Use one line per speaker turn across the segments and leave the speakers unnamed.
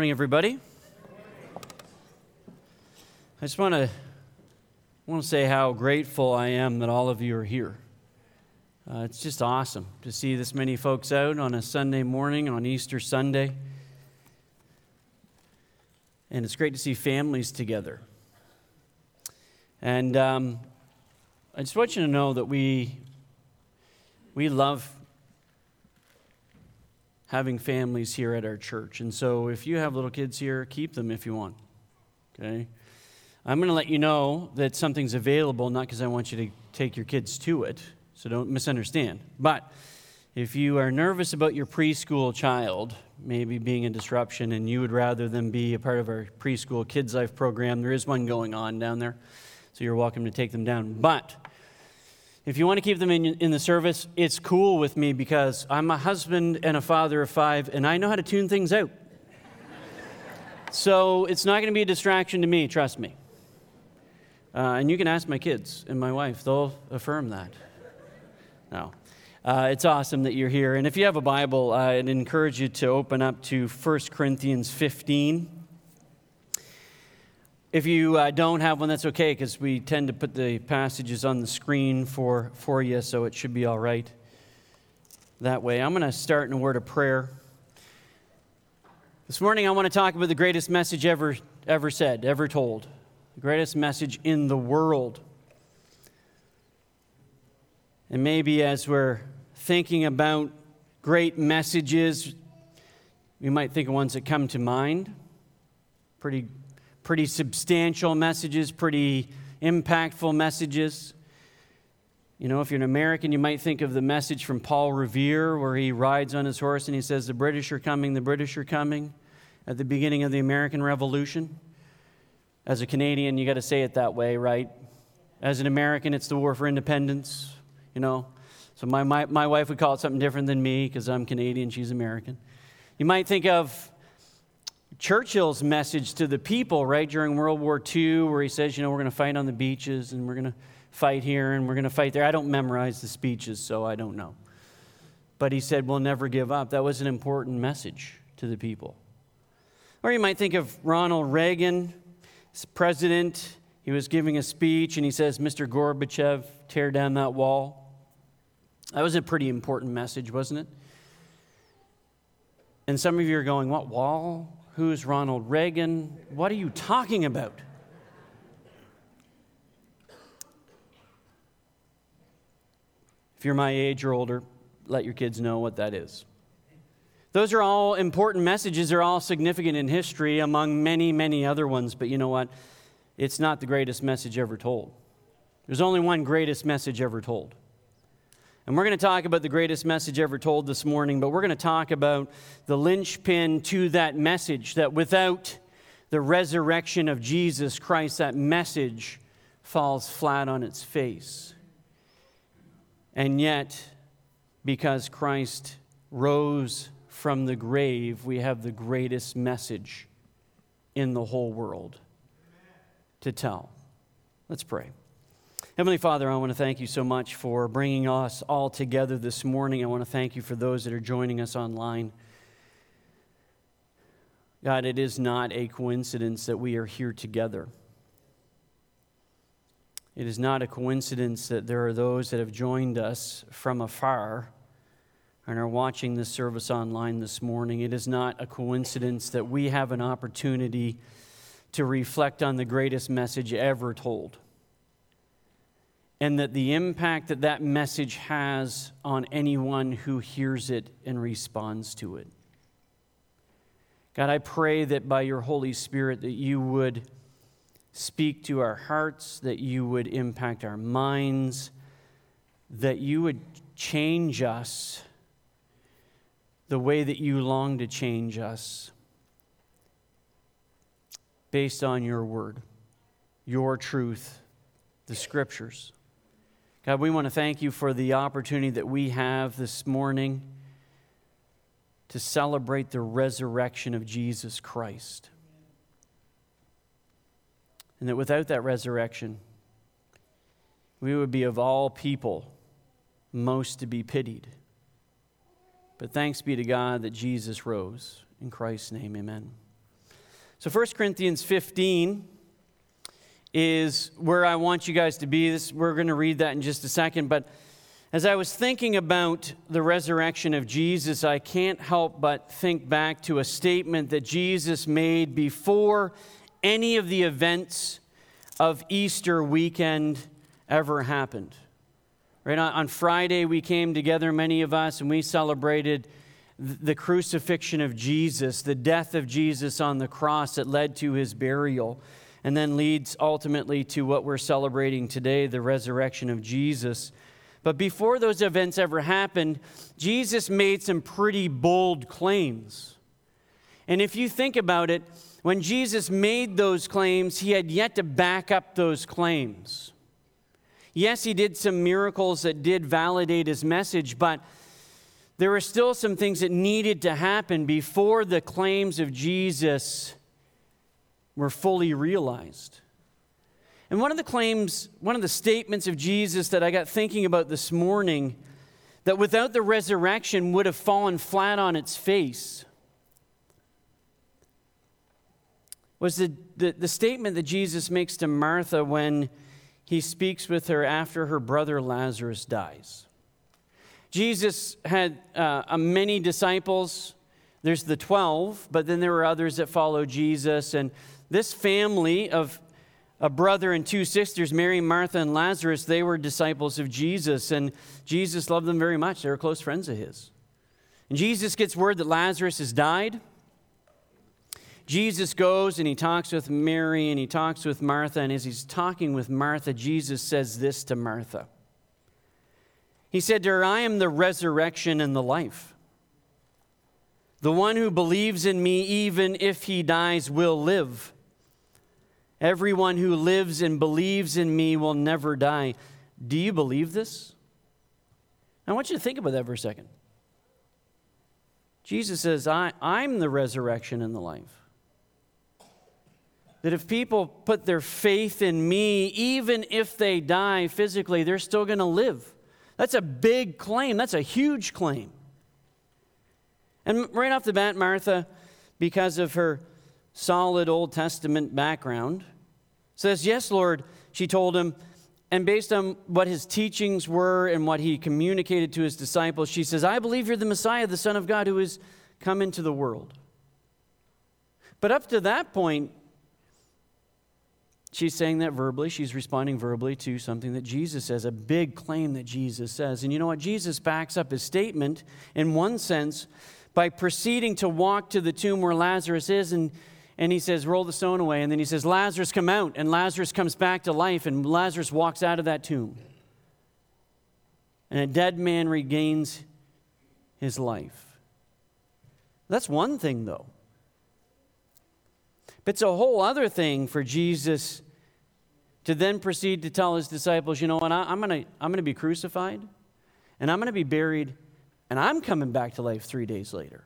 Morning, everybody. I just want to want to say how grateful I am that all of you are here. Uh, it's just awesome to see this many folks out on a Sunday morning on Easter Sunday, and it's great to see families together. And um, I just want you to know that we we love having families here at our church. And so if you have little kids here, keep them if you want. Okay? I'm going to let you know that something's available, not because I want you to take your kids to it, so don't misunderstand. But if you are nervous about your preschool child maybe being a disruption and you would rather them be a part of our preschool kids life program, there is one going on down there. So you're welcome to take them down. But if you want to keep them in, in the service, it's cool with me because I'm a husband and a father of five, and I know how to tune things out. so it's not going to be a distraction to me, trust me. Uh, and you can ask my kids and my wife, they'll affirm that. No. Uh, it's awesome that you're here. And if you have a Bible, I'd encourage you to open up to 1 Corinthians 15. If you uh, don't have one, that's okay because we tend to put the passages on the screen for, for you, so it should be all right that way. I'm going to start in a word of prayer. This morning, I want to talk about the greatest message ever, ever said, ever told, the greatest message in the world. And maybe as we're thinking about great messages, we might think of ones that come to mind. Pretty pretty substantial messages, pretty impactful messages. You know, if you're an American, you might think of the message from Paul Revere where he rides on his horse and he says, The British are coming, the British are coming at the beginning of the American Revolution. As a Canadian, you got to say it that way, right? As an American, it's the war for independence, you know. So my, my, my wife would call it something different than me because I'm Canadian, she's American. You might think of Churchill's message to the people, right, during World War II, where he says, you know, we're going to fight on the beaches and we're going to fight here and we're going to fight there. I don't memorize the speeches, so I don't know. But he said, we'll never give up. That was an important message to the people. Or you might think of Ronald Reagan, as president. He was giving a speech and he says, Mr. Gorbachev, tear down that wall. That was a pretty important message, wasn't it? And some of you are going, What wall? Who's Ronald Reagan? What are you talking about? If you're my age or older, let your kids know what that is. Those are all important messages. They're all significant in history, among many, many other ones. But you know what? It's not the greatest message ever told. There's only one greatest message ever told. And we're going to talk about the greatest message ever told this morning, but we're going to talk about the linchpin to that message that without the resurrection of Jesus Christ, that message falls flat on its face. And yet, because Christ rose from the grave, we have the greatest message in the whole world to tell. Let's pray. Heavenly Father, I want to thank you so much for bringing us all together this morning. I want to thank you for those that are joining us online. God, it is not a coincidence that we are here together. It is not a coincidence that there are those that have joined us from afar and are watching this service online this morning. It is not a coincidence that we have an opportunity to reflect on the greatest message ever told and that the impact that that message has on anyone who hears it and responds to it. God, I pray that by your Holy Spirit that you would speak to our hearts, that you would impact our minds, that you would change us the way that you long to change us based on your word, your truth, the scriptures. God, we want to thank you for the opportunity that we have this morning to celebrate the resurrection of Jesus Christ. And that without that resurrection, we would be of all people most to be pitied. But thanks be to God that Jesus rose. In Christ's name, amen. So 1 Corinthians 15 is where I want you guys to be. This, we're going to read that in just a second. But as I was thinking about the resurrection of Jesus, I can't help but think back to a statement that Jesus made before any of the events of Easter weekend ever happened. Right on Friday, we came together, many of us, and we celebrated the crucifixion of Jesus, the death of Jesus on the cross that led to his burial and then leads ultimately to what we're celebrating today the resurrection of Jesus. But before those events ever happened, Jesus made some pretty bold claims. And if you think about it, when Jesus made those claims, he had yet to back up those claims. Yes, he did some miracles that did validate his message, but there were still some things that needed to happen before the claims of Jesus were fully realized. And one of the claims, one of the statements of Jesus that I got thinking about this morning, that without the resurrection would have fallen flat on its face, was the, the, the statement that Jesus makes to Martha when he speaks with her after her brother Lazarus dies. Jesus had uh, many disciples. There's the 12, but then there were others that followed Jesus. And this family of a brother and two sisters, Mary, Martha, and Lazarus, they were disciples of Jesus, and Jesus loved them very much. They were close friends of his. And Jesus gets word that Lazarus has died. Jesus goes and he talks with Mary and he talks with Martha, and as he's talking with Martha, Jesus says this to Martha. He said to her, I am the resurrection and the life. The one who believes in me, even if he dies, will live. Everyone who lives and believes in me will never die. Do you believe this? I want you to think about that for a second. Jesus says, I, I'm the resurrection and the life. That if people put their faith in me, even if they die physically, they're still going to live. That's a big claim. That's a huge claim. And right off the bat, Martha, because of her solid Old Testament background, says, Yes, Lord, she told him. And based on what his teachings were and what he communicated to his disciples, she says, I believe you're the Messiah, the Son of God who has come into the world. But up to that point, she's saying that verbally. She's responding verbally to something that Jesus says, a big claim that Jesus says. And you know what? Jesus backs up his statement in one sense by proceeding to walk to the tomb where Lazarus is and and he says, Roll the stone away. And then he says, Lazarus, come out. And Lazarus comes back to life, and Lazarus walks out of that tomb. And a dead man regains his life. That's one thing, though. But it's a whole other thing for Jesus to then proceed to tell his disciples, you know what, I'm going to I'm going to be crucified, and I'm going to be buried, and I'm coming back to life three days later.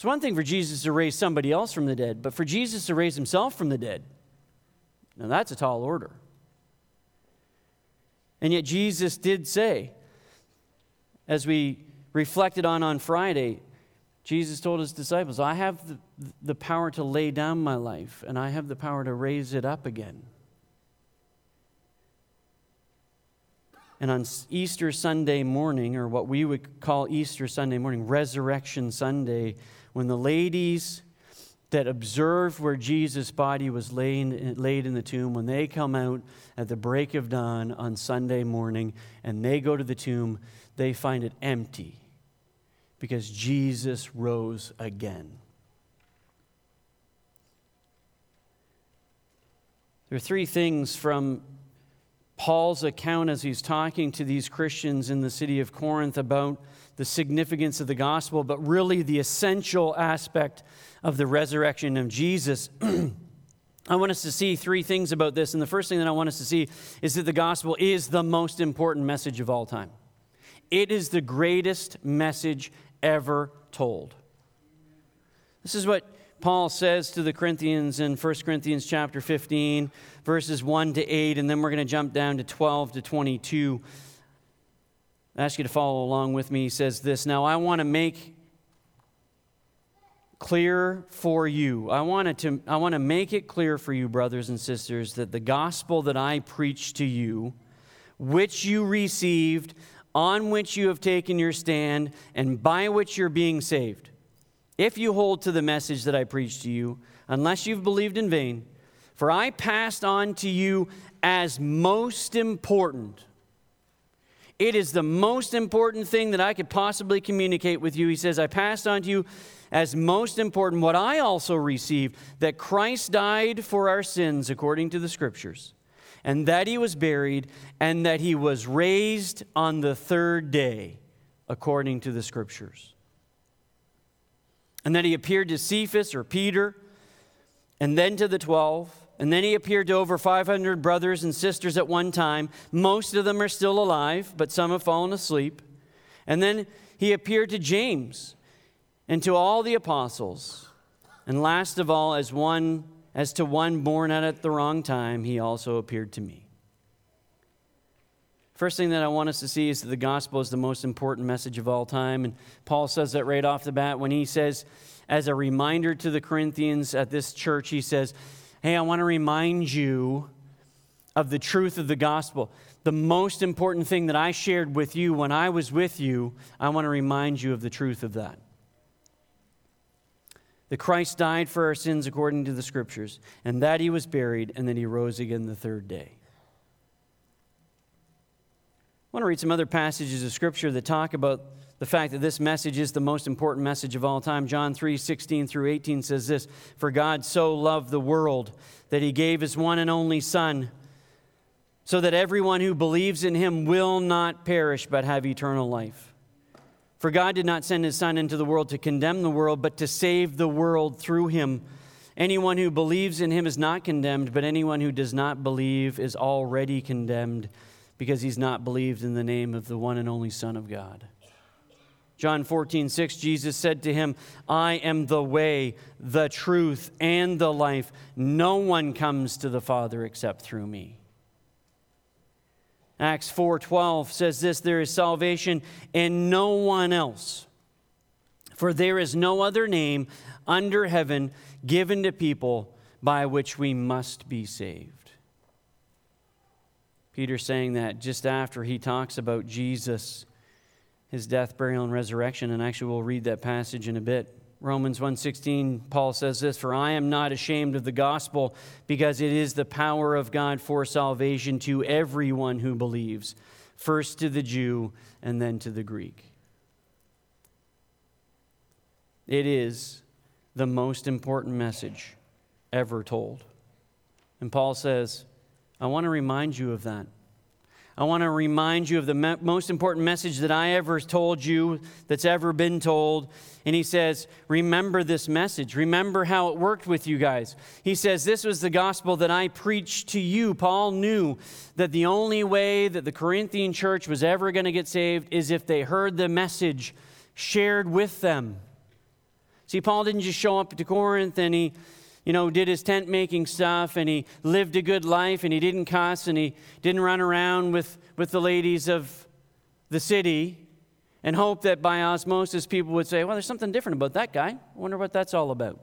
It's one thing for Jesus to raise somebody else from the dead, but for Jesus to raise himself from the dead, now that's a tall order. And yet, Jesus did say, as we reflected on on Friday, Jesus told his disciples, I have the, the power to lay down my life, and I have the power to raise it up again. And on Easter Sunday morning, or what we would call Easter Sunday morning, Resurrection Sunday, when the ladies that observed where Jesus' body was laid, laid in the tomb, when they come out at the break of dawn on Sunday morning and they go to the tomb, they find it empty because Jesus rose again. There are three things from Paul's account as he's talking to these Christians in the city of Corinth about the significance of the gospel, but really the essential aspect of the resurrection of Jesus. I want us to see three things about this. And the first thing that I want us to see is that the gospel is the most important message of all time. It is the greatest message ever told. This is what Paul says to the Corinthians in 1 Corinthians chapter 15, verses 1 to 8, and then we're going to jump down to 12 to 22. I ask you to follow along with me. He says this Now I want to make clear for you. I want to I want to make it clear for you brothers and sisters that the gospel that I preach to you which you received on which you have taken your stand and by which you're being saved. If you hold to the message that I preached to you, unless you've believed in vain, for I passed on to you as most important. It is the most important thing that I could possibly communicate with you. He says, I passed on to you as most important what I also received that Christ died for our sins according to the scriptures, and that he was buried, and that he was raised on the third day according to the scriptures. And then he appeared to Cephas or Peter, and then to the twelve. And then he appeared to over 500 brothers and sisters at one time. Most of them are still alive, but some have fallen asleep. And then he appeared to James and to all the apostles. And last of all, as one as to one born out at the wrong time, he also appeared to me. First thing that I want us to see is that the gospel is the most important message of all time. And Paul says that right off the bat when he says, as a reminder to the Corinthians at this church, he says, Hey, I want to remind you of the truth of the gospel. The most important thing that I shared with you when I was with you, I want to remind you of the truth of that. That Christ died for our sins according to the scriptures, and that he was buried, and that he rose again the third day. I want to read some other passages of scripture that talk about the fact that this message is the most important message of all time. John 3 16 through 18 says this For God so loved the world that he gave his one and only Son, so that everyone who believes in him will not perish but have eternal life. For God did not send his Son into the world to condemn the world, but to save the world through him. Anyone who believes in him is not condemned, but anyone who does not believe is already condemned because he's not believed in the name of the one and only Son of God. John 14, 6, Jesus said to him, I am the way, the truth, and the life. No one comes to the Father except through me. Acts 4:12 says this there is salvation in no one else for there is no other name under heaven given to people by which we must be saved. Peter saying that just after he talks about Jesus his death, burial, and resurrection. And actually, we'll read that passage in a bit. Romans 1:16 Paul says this for I am not ashamed of the gospel because it is the power of God for salvation to everyone who believes first to the Jew and then to the Greek It is the most important message ever told and Paul says I want to remind you of that I want to remind you of the me- most important message that I ever told you, that's ever been told. And he says, Remember this message. Remember how it worked with you guys. He says, This was the gospel that I preached to you. Paul knew that the only way that the Corinthian church was ever going to get saved is if they heard the message shared with them. See, Paul didn't just show up to Corinth and he you know, did his tent making stuff and he lived a good life and he didn't cuss and he didn't run around with, with the ladies of the city and hope that by osmosis people would say, well, there's something different about that guy. I wonder what that's all about.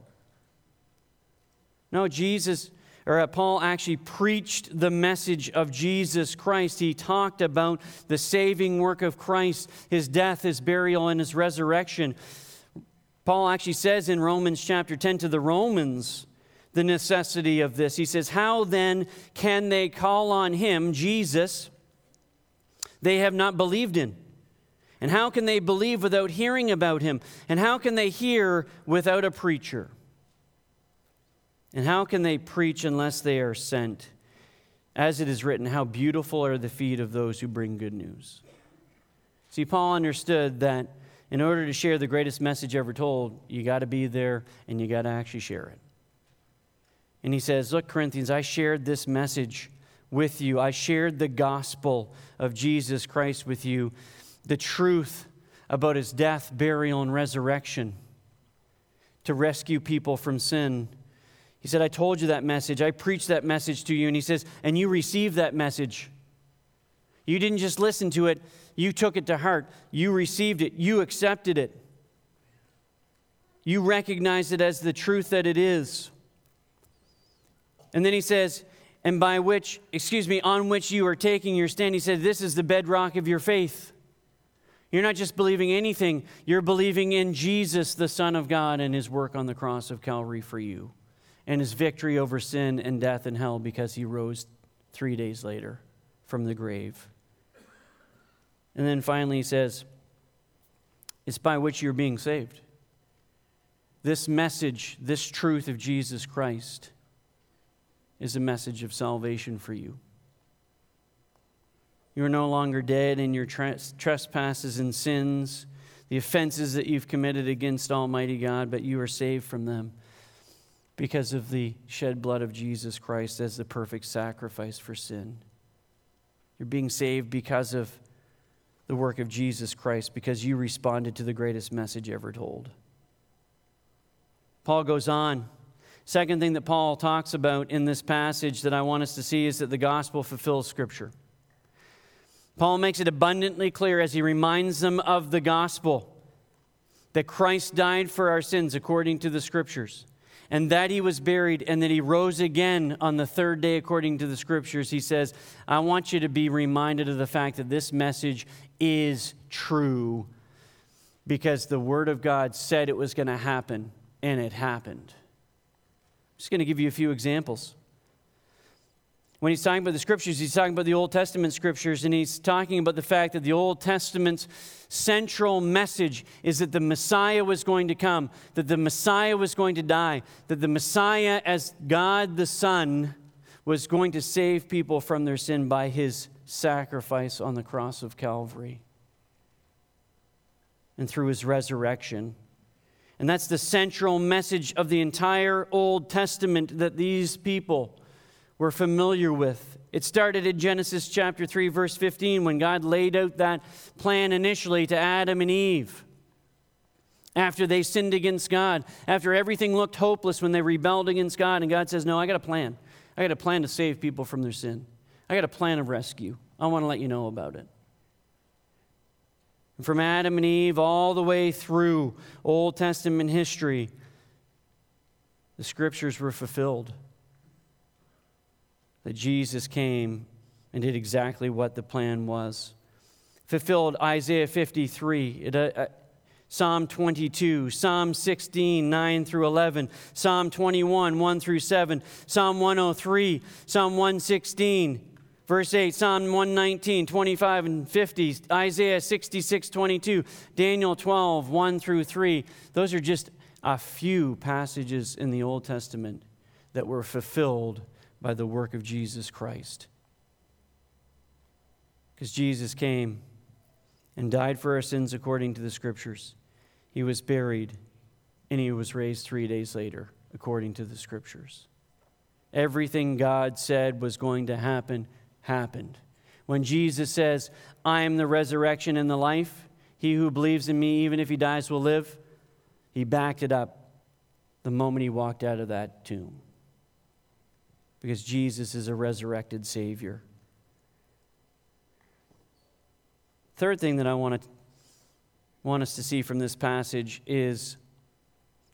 No, Jesus, or uh, Paul actually preached the message of Jesus Christ. He talked about the saving work of Christ, his death, his burial, and his resurrection. Paul actually says in Romans chapter 10 to the Romans, the necessity of this. He says, How then can they call on him, Jesus, they have not believed in? And how can they believe without hearing about him? And how can they hear without a preacher? And how can they preach unless they are sent? As it is written, How beautiful are the feet of those who bring good news. See, Paul understood that in order to share the greatest message ever told, you got to be there and you got to actually share it. And he says, Look, Corinthians, I shared this message with you. I shared the gospel of Jesus Christ with you, the truth about his death, burial, and resurrection to rescue people from sin. He said, I told you that message. I preached that message to you. And he says, And you received that message. You didn't just listen to it, you took it to heart. You received it, you accepted it. You recognize it as the truth that it is. And then he says, and by which, excuse me, on which you are taking your stand. He said, This is the bedrock of your faith. You're not just believing anything, you're believing in Jesus, the Son of God, and his work on the cross of Calvary for you, and his victory over sin and death and hell because he rose three days later from the grave. And then finally, he says, It's by which you're being saved. This message, this truth of Jesus Christ, is a message of salvation for you. You are no longer dead in your trespasses and sins, the offenses that you've committed against Almighty God, but you are saved from them because of the shed blood of Jesus Christ as the perfect sacrifice for sin. You're being saved because of the work of Jesus Christ, because you responded to the greatest message ever told. Paul goes on. Second thing that Paul talks about in this passage that I want us to see is that the gospel fulfills Scripture. Paul makes it abundantly clear as he reminds them of the gospel that Christ died for our sins according to the scriptures, and that he was buried, and that he rose again on the third day according to the scriptures. He says, I want you to be reminded of the fact that this message is true because the Word of God said it was going to happen, and it happened. I'm just going to give you a few examples when he's talking about the scriptures, he's talking about the Old Testament scriptures, and he's talking about the fact that the Old Testament's central message is that the Messiah was going to come, that the Messiah was going to die, that the Messiah, as God the Son, was going to save people from their sin by his sacrifice on the cross of Calvary and through his resurrection. And that's the central message of the entire Old Testament that these people we're familiar with. It started in Genesis chapter 3, verse 15, when God laid out that plan initially to Adam and Eve. After they sinned against God, after everything looked hopeless when they rebelled against God, and God says, No, I got a plan. I got a plan to save people from their sin. I got a plan of rescue. I want to let you know about it. And from Adam and Eve all the way through Old Testament history, the scriptures were fulfilled that Jesus came and did exactly what the plan was. Fulfilled Isaiah 53, it, uh, uh, Psalm 22, Psalm 16, 9 through 11, Psalm 21, 1 through 7, Psalm 103, Psalm 116, verse 8, Psalm 119, 25 and 50, Isaiah 66, 22, Daniel 12, 1 through 3. Those are just a few passages in the Old Testament that were fulfilled by the work of Jesus Christ. Because Jesus came and died for our sins according to the scriptures. He was buried and he was raised three days later according to the scriptures. Everything God said was going to happen happened. When Jesus says, I am the resurrection and the life, he who believes in me, even if he dies, will live, he backed it up the moment he walked out of that tomb because Jesus is a resurrected Savior. Third thing that I want to want us to see from this passage is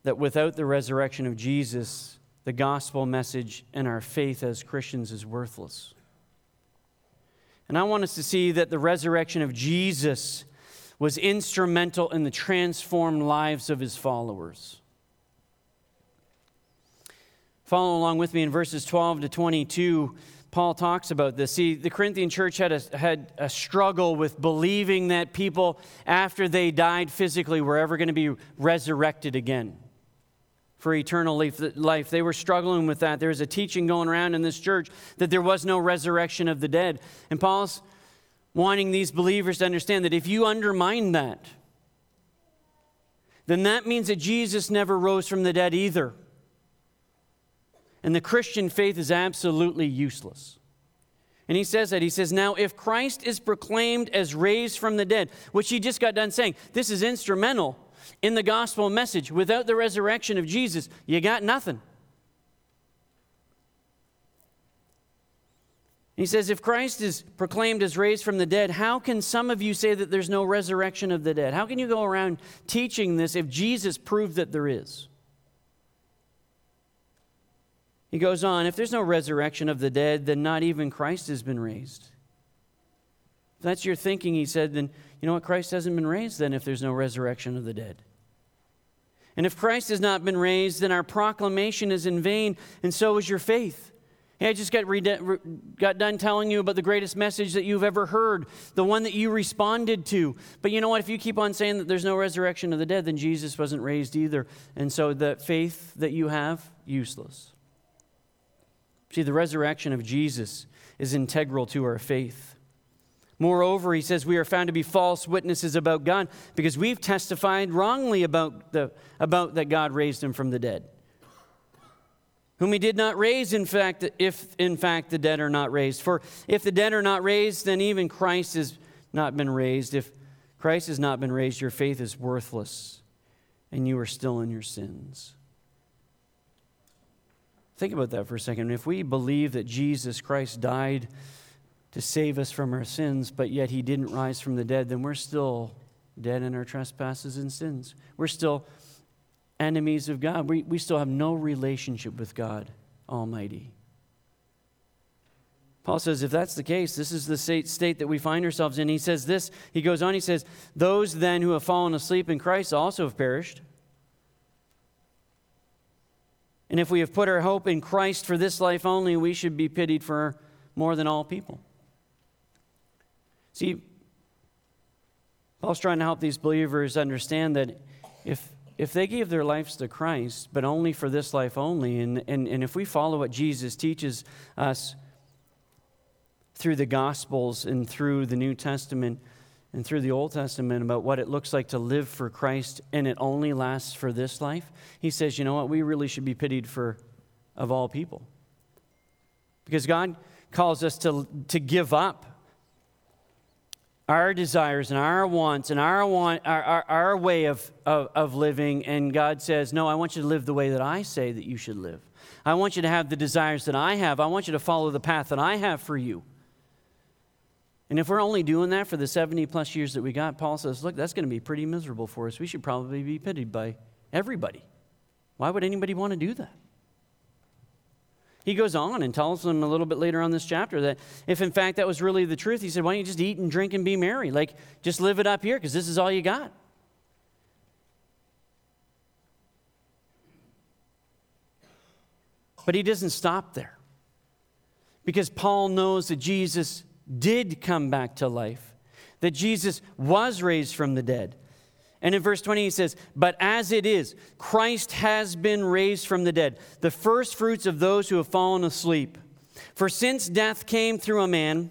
that without the resurrection of Jesus, the gospel message and our faith as Christians is worthless. And I want us to see that the resurrection of Jesus was instrumental in the transformed lives of his followers. Follow along with me in verses 12 to 22. Paul talks about this. See, the Corinthian church had a, had a struggle with believing that people, after they died physically, were ever going to be resurrected again for eternal life. They were struggling with that. There was a teaching going around in this church that there was no resurrection of the dead. And Paul's wanting these believers to understand that if you undermine that, then that means that Jesus never rose from the dead either and the Christian faith is absolutely useless. And he says that. He says, Now, if Christ is proclaimed as raised from the dead, which he just got done saying, this is instrumental in the gospel message. Without the resurrection of Jesus, you got nothing. He says, If Christ is proclaimed as raised from the dead, how can some of you say that there's no resurrection of the dead? How can you go around teaching this if Jesus proved that there is? He goes on, If there's no resurrection of the dead, then not even Christ has been raised. If that's your thinking, he said, then you know what? Christ hasn't been raised then if there's no resurrection of the dead. And if Christ has not been raised, then our proclamation is in vain, and so is your faith. Hey, I just got, got done telling you about the greatest message that you've ever heard, the one that you responded to. But you know what? If you keep on saying that there's no resurrection of the dead, then Jesus wasn't raised either. And so the faith that you have, useless. See, the resurrection of Jesus is integral to our faith. Moreover, he says we are found to be false witnesses about God because we've testified wrongly about, the, about that God raised him from the dead whom he did not raise, in fact, if in fact the dead are not raised. For if the dead are not raised, then even Christ has not been raised. If Christ has not been raised, your faith is worthless, and you are still in your sins. Think about that for a second. If we believe that Jesus Christ died to save us from our sins, but yet he didn't rise from the dead, then we're still dead in our trespasses and sins. We're still enemies of God. We, we still have no relationship with God Almighty. Paul says, if that's the case, this is the state, state that we find ourselves in. He says this, he goes on, he says, Those then who have fallen asleep in Christ also have perished. And if we have put our hope in Christ for this life only, we should be pitied for more than all people. See, Paul's trying to help these believers understand that if if they gave their lives to Christ, but only for this life only, and, and, and if we follow what Jesus teaches us through the Gospels and through the New Testament and through the Old Testament about what it looks like to live for Christ and it only lasts for this life, he says, you know what, we really should be pitied for of all people. Because God calls us to, to give up our desires and our wants and our, want, our, our, our way of, of, of living, and God says, No, I want you to live the way that I say that you should live. I want you to have the desires that I have. I want you to follow the path that I have for you. And if we're only doing that for the 70 plus years that we got, Paul says, Look, that's going to be pretty miserable for us. We should probably be pitied by everybody. Why would anybody want to do that? He goes on and tells them a little bit later on this chapter that if in fact that was really the truth, he said, Why don't you just eat and drink and be merry? Like, just live it up here because this is all you got. But he doesn't stop there because Paul knows that Jesus did come back to life, that Jesus was raised from the dead. And in verse 20, he says, But as it is, Christ has been raised from the dead, the first fruits of those who have fallen asleep. For since death came through a man,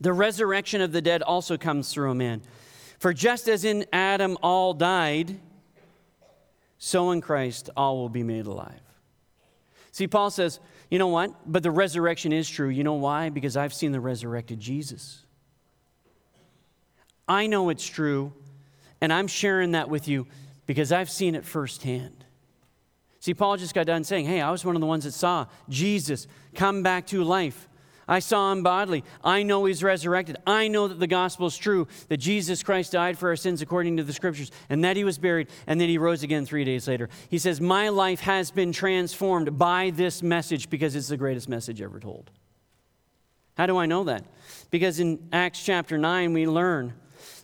the resurrection of the dead also comes through a man. For just as in Adam all died, so in Christ all will be made alive. See, Paul says, you know what? But the resurrection is true. You know why? Because I've seen the resurrected Jesus. I know it's true and I'm sharing that with you because I've seen it firsthand. See, Paul just got done saying, Hey, I was one of the ones that saw Jesus come back to life. I saw him bodily. I know he's resurrected. I know that the gospel is true, that Jesus Christ died for our sins according to the scriptures, and that he was buried, and then he rose again three days later. He says, My life has been transformed by this message because it's the greatest message ever told. How do I know that? Because in Acts chapter 9, we learn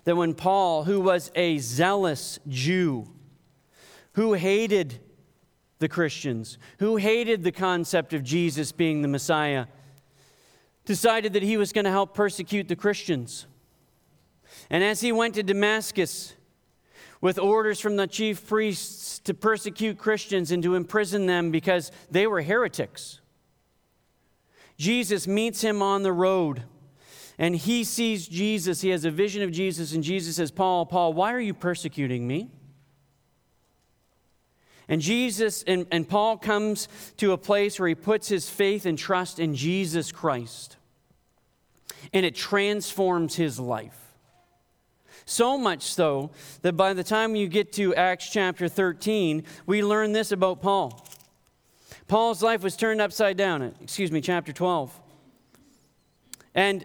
that when Paul, who was a zealous Jew, who hated the Christians, who hated the concept of Jesus being the Messiah, decided that he was going to help persecute the Christians. And as he went to Damascus with orders from the chief priests to persecute Christians and to imprison them because they were heretics, Jesus meets him on the road and he sees Jesus. He has a vision of Jesus, and Jesus says, Paul, Paul, why are you persecuting me? And Jesus and, and Paul comes to a place where he puts his faith and trust in Jesus Christ. And it transforms his life. So much so that by the time you get to Acts chapter 13, we learn this about Paul. Paul's life was turned upside down. Excuse me, chapter 12. And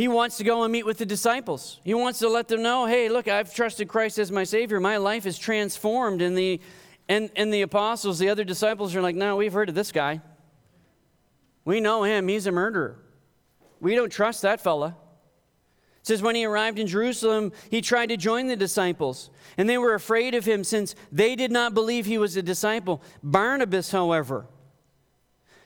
he wants to go and meet with the disciples. He wants to let them know, hey, look, I've trusted Christ as my Savior. My life is transformed. And the, and, and the apostles, the other disciples, are like, no, we've heard of this guy. We know him. He's a murderer. We don't trust that fella. It says, when he arrived in Jerusalem, he tried to join the disciples, and they were afraid of him since they did not believe he was a disciple. Barnabas, however,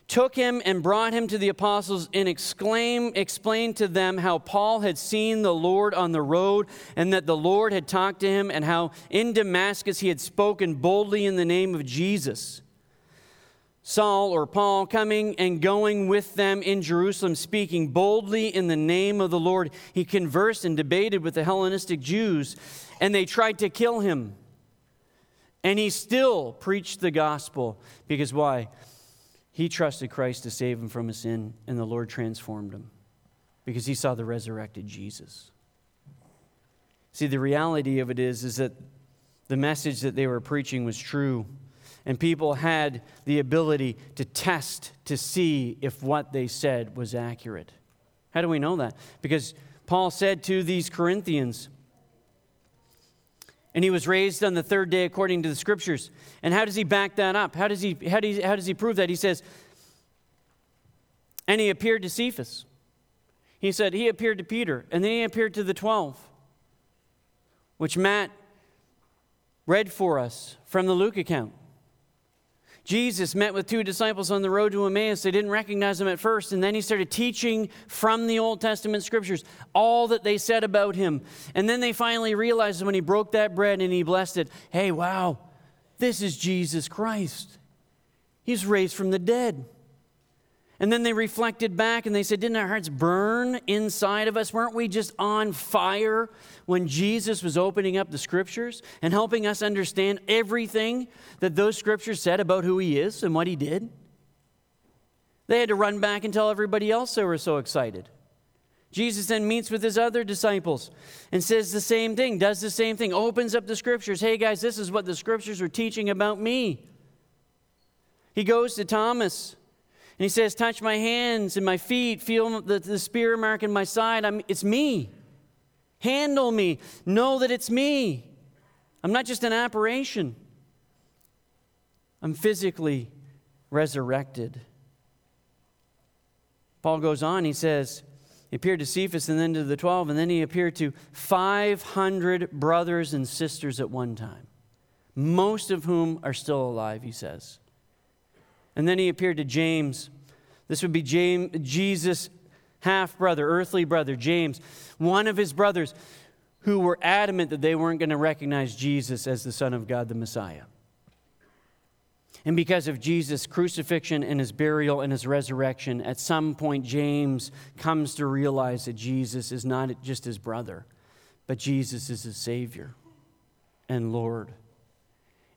took him and brought him to the apostles and explained to them how Paul had seen the Lord on the road and that the Lord had talked to him and how in Damascus he had spoken boldly in the name of Jesus. Saul or Paul coming and going with them in Jerusalem, speaking boldly in the name of the Lord. He conversed and debated with the Hellenistic Jews, and they tried to kill him. And he still preached the gospel because why? He trusted Christ to save him from his sin, and the Lord transformed him because he saw the resurrected Jesus. See, the reality of it is, is that the message that they were preaching was true and people had the ability to test to see if what they said was accurate. How do we know that? Because Paul said to these Corinthians, and he was raised on the third day according to the scriptures. And how does he back that up? How does he, how does he, how does he prove that? He says, and he appeared to Cephas. He said, he appeared to Peter, and then he appeared to the 12, which Matt read for us from the Luke account. Jesus met with two disciples on the road to Emmaus. They didn't recognize him at first, and then he started teaching from the Old Testament scriptures all that they said about him. And then they finally realized when he broke that bread and he blessed it hey, wow, this is Jesus Christ. He's raised from the dead. And then they reflected back and they said, Didn't our hearts burn inside of us? Weren't we just on fire when Jesus was opening up the scriptures and helping us understand everything that those scriptures said about who he is and what he did? They had to run back and tell everybody else they were so excited. Jesus then meets with his other disciples and says the same thing, does the same thing, opens up the scriptures. Hey guys, this is what the scriptures are teaching about me. He goes to Thomas and he says, Touch my hands and my feet, feel the, the spear mark in my side. I'm, it's me. Handle me. Know that it's me. I'm not just an apparition, I'm physically resurrected. Paul goes on, he says, he appeared to Cephas and then to the 12, and then he appeared to 500 brothers and sisters at one time, most of whom are still alive, he says. And then he appeared to James. This would be James, Jesus' half brother, earthly brother, James, one of his brothers who were adamant that they weren't going to recognize Jesus as the Son of God, the Messiah. And because of Jesus' crucifixion and his burial and his resurrection, at some point, James comes to realize that Jesus is not just his brother, but Jesus is his Savior and Lord.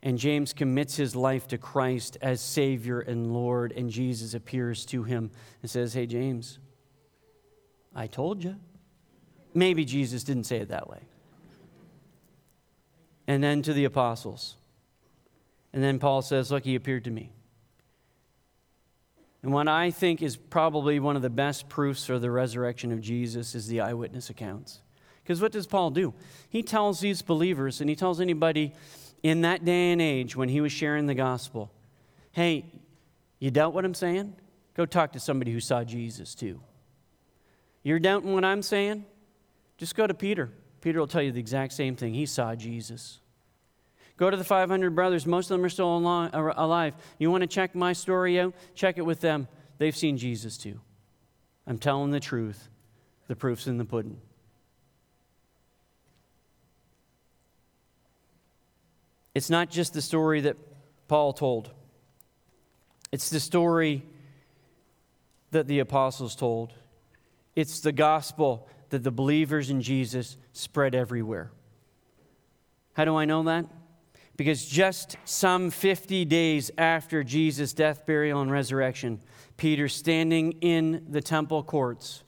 And James commits his life to Christ as Savior and Lord, and Jesus appears to him and says, Hey, James, I told you. Maybe Jesus didn't say it that way. And then to the apostles. And then Paul says, Look, he appeared to me. And what I think is probably one of the best proofs for the resurrection of Jesus is the eyewitness accounts. Because what does Paul do? He tells these believers, and he tells anybody in that day and age when he was sharing the gospel, hey, you doubt what I'm saying? Go talk to somebody who saw Jesus too. You're doubting what I'm saying? Just go to Peter. Peter will tell you the exact same thing. He saw Jesus. Go to the 500 brothers. Most of them are still alive. You want to check my story out? Check it with them. They've seen Jesus too. I'm telling the truth. The proof's in the pudding. It's not just the story that Paul told, it's the story that the apostles told. It's the gospel that the believers in Jesus spread everywhere. How do I know that? Because just some 50 days after Jesus' death, burial, and resurrection, Peter standing in the temple courts,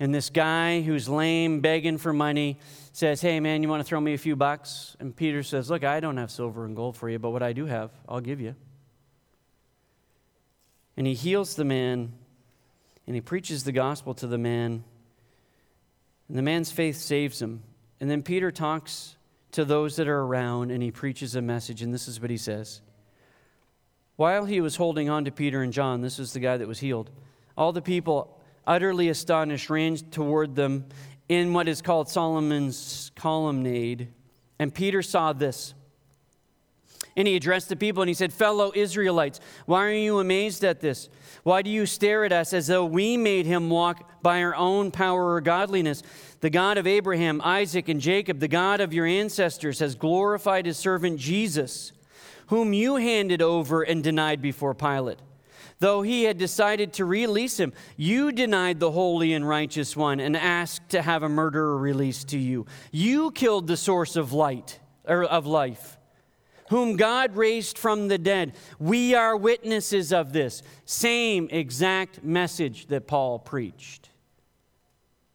and this guy who's lame, begging for money, says, Hey, man, you want to throw me a few bucks? And Peter says, Look, I don't have silver and gold for you, but what I do have, I'll give you. And he heals the man, and he preaches the gospel to the man. And the man's faith saves him. And then Peter talks to those that are around and he preaches a message. And this is what he says While he was holding on to Peter and John, this is the guy that was healed, all the people, utterly astonished, ran toward them in what is called Solomon's colonnade. And Peter saw this. And he addressed the people and he said, Fellow Israelites, why are you amazed at this? Why do you stare at us as though we made him walk by our own power or godliness? The God of Abraham, Isaac, and Jacob, the God of your ancestors, has glorified his servant Jesus, whom you handed over and denied before Pilate. Though he had decided to release him, you denied the holy and righteous one and asked to have a murderer released to you. You killed the source of light or of life whom God raised from the dead. We are witnesses of this. Same exact message that Paul preached.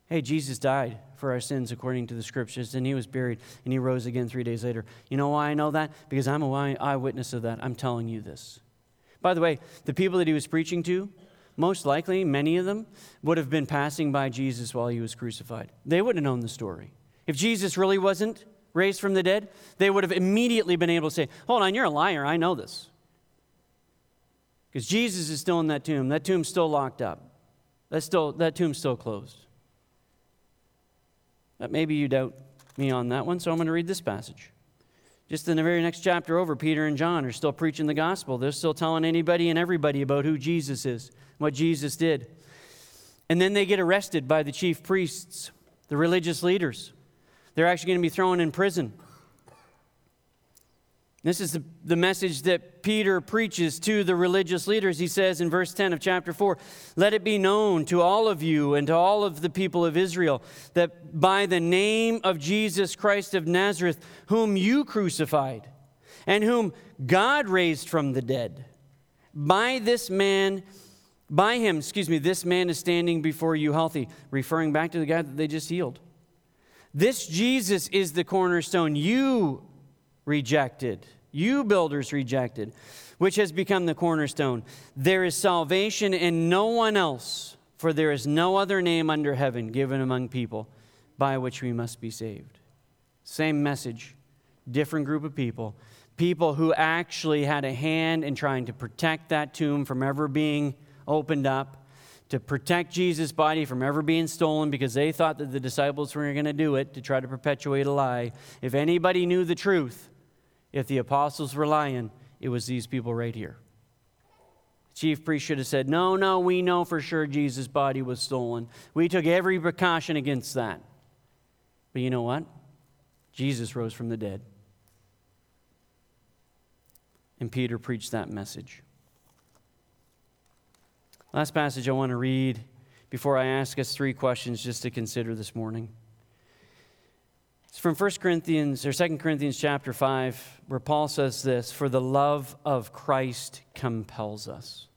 Hey, Jesus died for our sins according to the scriptures, and he was buried, and he rose again three days later. You know why I know that? Because I'm a eyewitness of that. I'm telling you this. By the way, the people that he was preaching to, most likely, many of them would have been passing by Jesus while he was crucified. They would have known the story. If Jesus really wasn't raised from the dead, they would have immediately been able to say, Hold on, you're a liar. I know this. Because Jesus is still in that tomb. That tomb's still locked up. That's still, that tomb's still closed. But maybe you doubt me on that one, so I'm going to read this passage. Just in the very next chapter over, Peter and John are still preaching the gospel. They're still telling anybody and everybody about who Jesus is, what Jesus did. And then they get arrested by the chief priests, the religious leaders. They're actually going to be thrown in prison. This is the, the message that Peter preaches to the religious leaders. He says in verse 10 of chapter 4 Let it be known to all of you and to all of the people of Israel that by the name of Jesus Christ of Nazareth, whom you crucified and whom God raised from the dead, by this man, by him, excuse me, this man is standing before you healthy, referring back to the guy that they just healed. This Jesus is the cornerstone you rejected, you builders rejected, which has become the cornerstone. There is salvation in no one else, for there is no other name under heaven given among people by which we must be saved. Same message, different group of people. People who actually had a hand in trying to protect that tomb from ever being opened up to protect Jesus' body from ever being stolen because they thought that the disciples were going to do it to try to perpetuate a lie. If anybody knew the truth, if the apostles were lying, it was these people right here. chief priest should have said, No, no, we know for sure Jesus' body was stolen. We took every precaution against that. But you know what? Jesus rose from the dead. And Peter preached that message. Last passage I want to read before I ask us three questions just to consider this morning. It's from 1 Corinthians or 2 Corinthians chapter 5 where Paul says this, for the love of Christ compels us.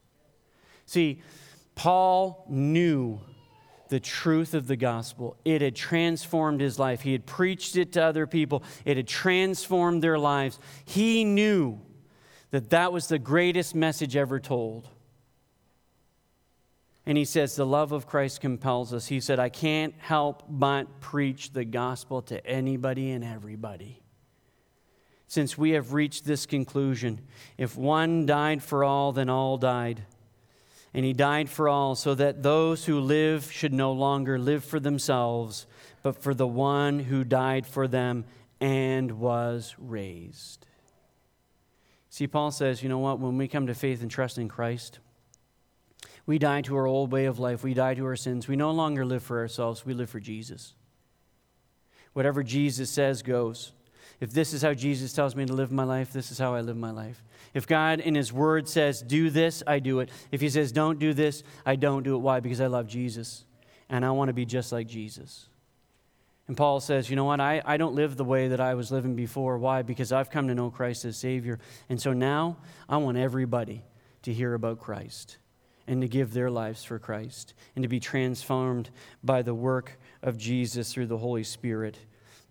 See, Paul knew the truth of the gospel. It had transformed his life. He had preached it to other people. It had transformed their lives. He knew that that was the greatest message ever told. And he says, The love of Christ compels us. He said, I can't help but preach the gospel to anybody and everybody. Since we have reached this conclusion, if one died for all, then all died. And he died for all, so that those who live should no longer live for themselves, but for the one who died for them and was raised. See, Paul says, you know what? When we come to faith and trust in Christ, we die to our old way of life. We die to our sins. We no longer live for ourselves. We live for Jesus. Whatever Jesus says goes. If this is how Jesus tells me to live my life, this is how I live my life. If God in His Word says, do this, I do it. If He says, don't do this, I don't do it. Why? Because I love Jesus and I want to be just like Jesus. And Paul says, you know what? I, I don't live the way that I was living before. Why? Because I've come to know Christ as Savior. And so now I want everybody to hear about Christ and to give their lives for Christ and to be transformed by the work of Jesus through the Holy Spirit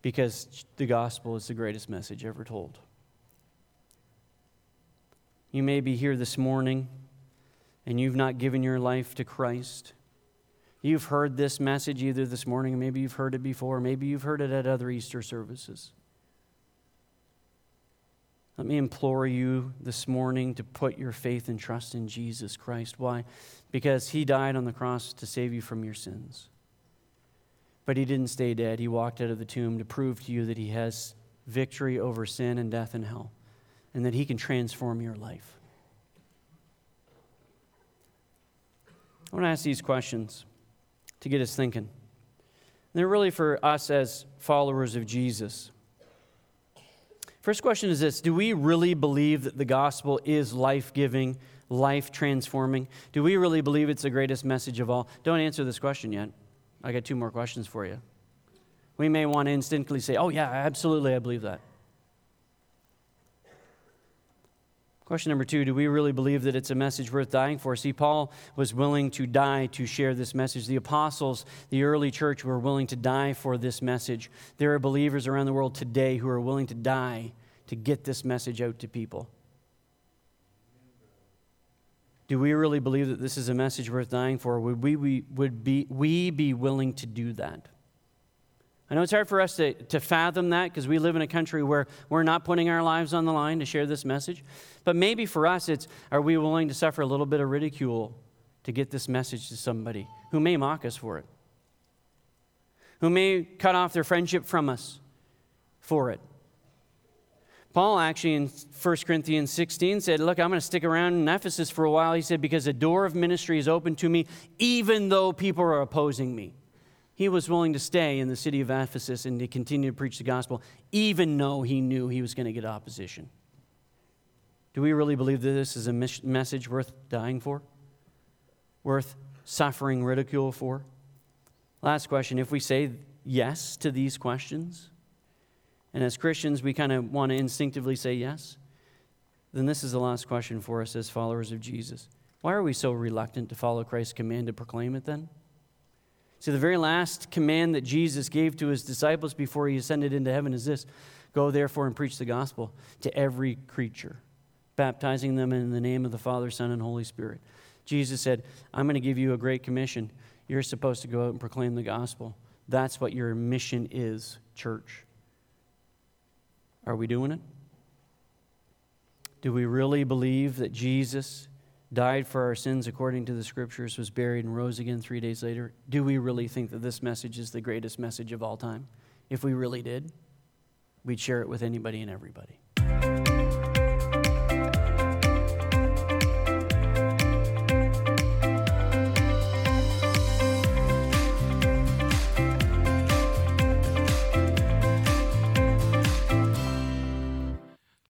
because the gospel is the greatest message ever told. You may be here this morning and you've not given your life to Christ. You've heard this message either this morning, or maybe you've heard it before, maybe you've heard it at other Easter services. Let me implore you this morning to put your faith and trust in Jesus Christ. Why? Because he died on the cross to save you from your sins. But he didn't stay dead. He walked out of the tomb to prove to you that he has victory over sin and death and hell, and that he can transform your life. I want to ask these questions to get us thinking. They're really for us as followers of Jesus. First question is this Do we really believe that the gospel is life giving, life transforming? Do we really believe it's the greatest message of all? Don't answer this question yet. I got two more questions for you. We may want to instinctively say, Oh, yeah, absolutely, I believe that. Question number two Do we really believe that it's a message worth dying for? See, Paul was willing to die to share this message. The apostles, the early church, were willing to die for this message. There are believers around the world today who are willing to die to get this message out to people. Do we really believe that this is a message worth dying for? Would we, we, would be, we be willing to do that? I know it's hard for us to, to fathom that because we live in a country where we're not putting our lives on the line to share this message. But maybe for us, it's are we willing to suffer a little bit of ridicule to get this message to somebody who may mock us for it, who may cut off their friendship from us for it? Paul actually in 1 Corinthians 16 said, Look, I'm going to stick around in Ephesus for a while. He said, Because a door of ministry is open to me, even though people are opposing me he was willing to stay in the city of Ephesus and to continue to preach the gospel, even though he knew he was going to get opposition. Do we really believe that this is a message worth dying for? Worth suffering ridicule for? Last question if we say yes to these questions, and as Christians we kind of want to instinctively say yes, then this is the last question for us as followers of Jesus. Why are we so reluctant to follow Christ's command to proclaim it then? See, the very last command that Jesus gave to his disciples before he ascended into heaven is this Go therefore and preach the gospel to every creature, baptizing them in the name of the Father, Son, and Holy Spirit. Jesus said, I'm going to give you a great commission. You're supposed to go out and proclaim the gospel. That's what your mission is, church. Are we doing it? Do we really believe that Jesus died for our sins according to the scriptures, was buried, and rose again three days later, do we really think that this message is the greatest message of all time? If we really did, we'd share it with anybody and everybody.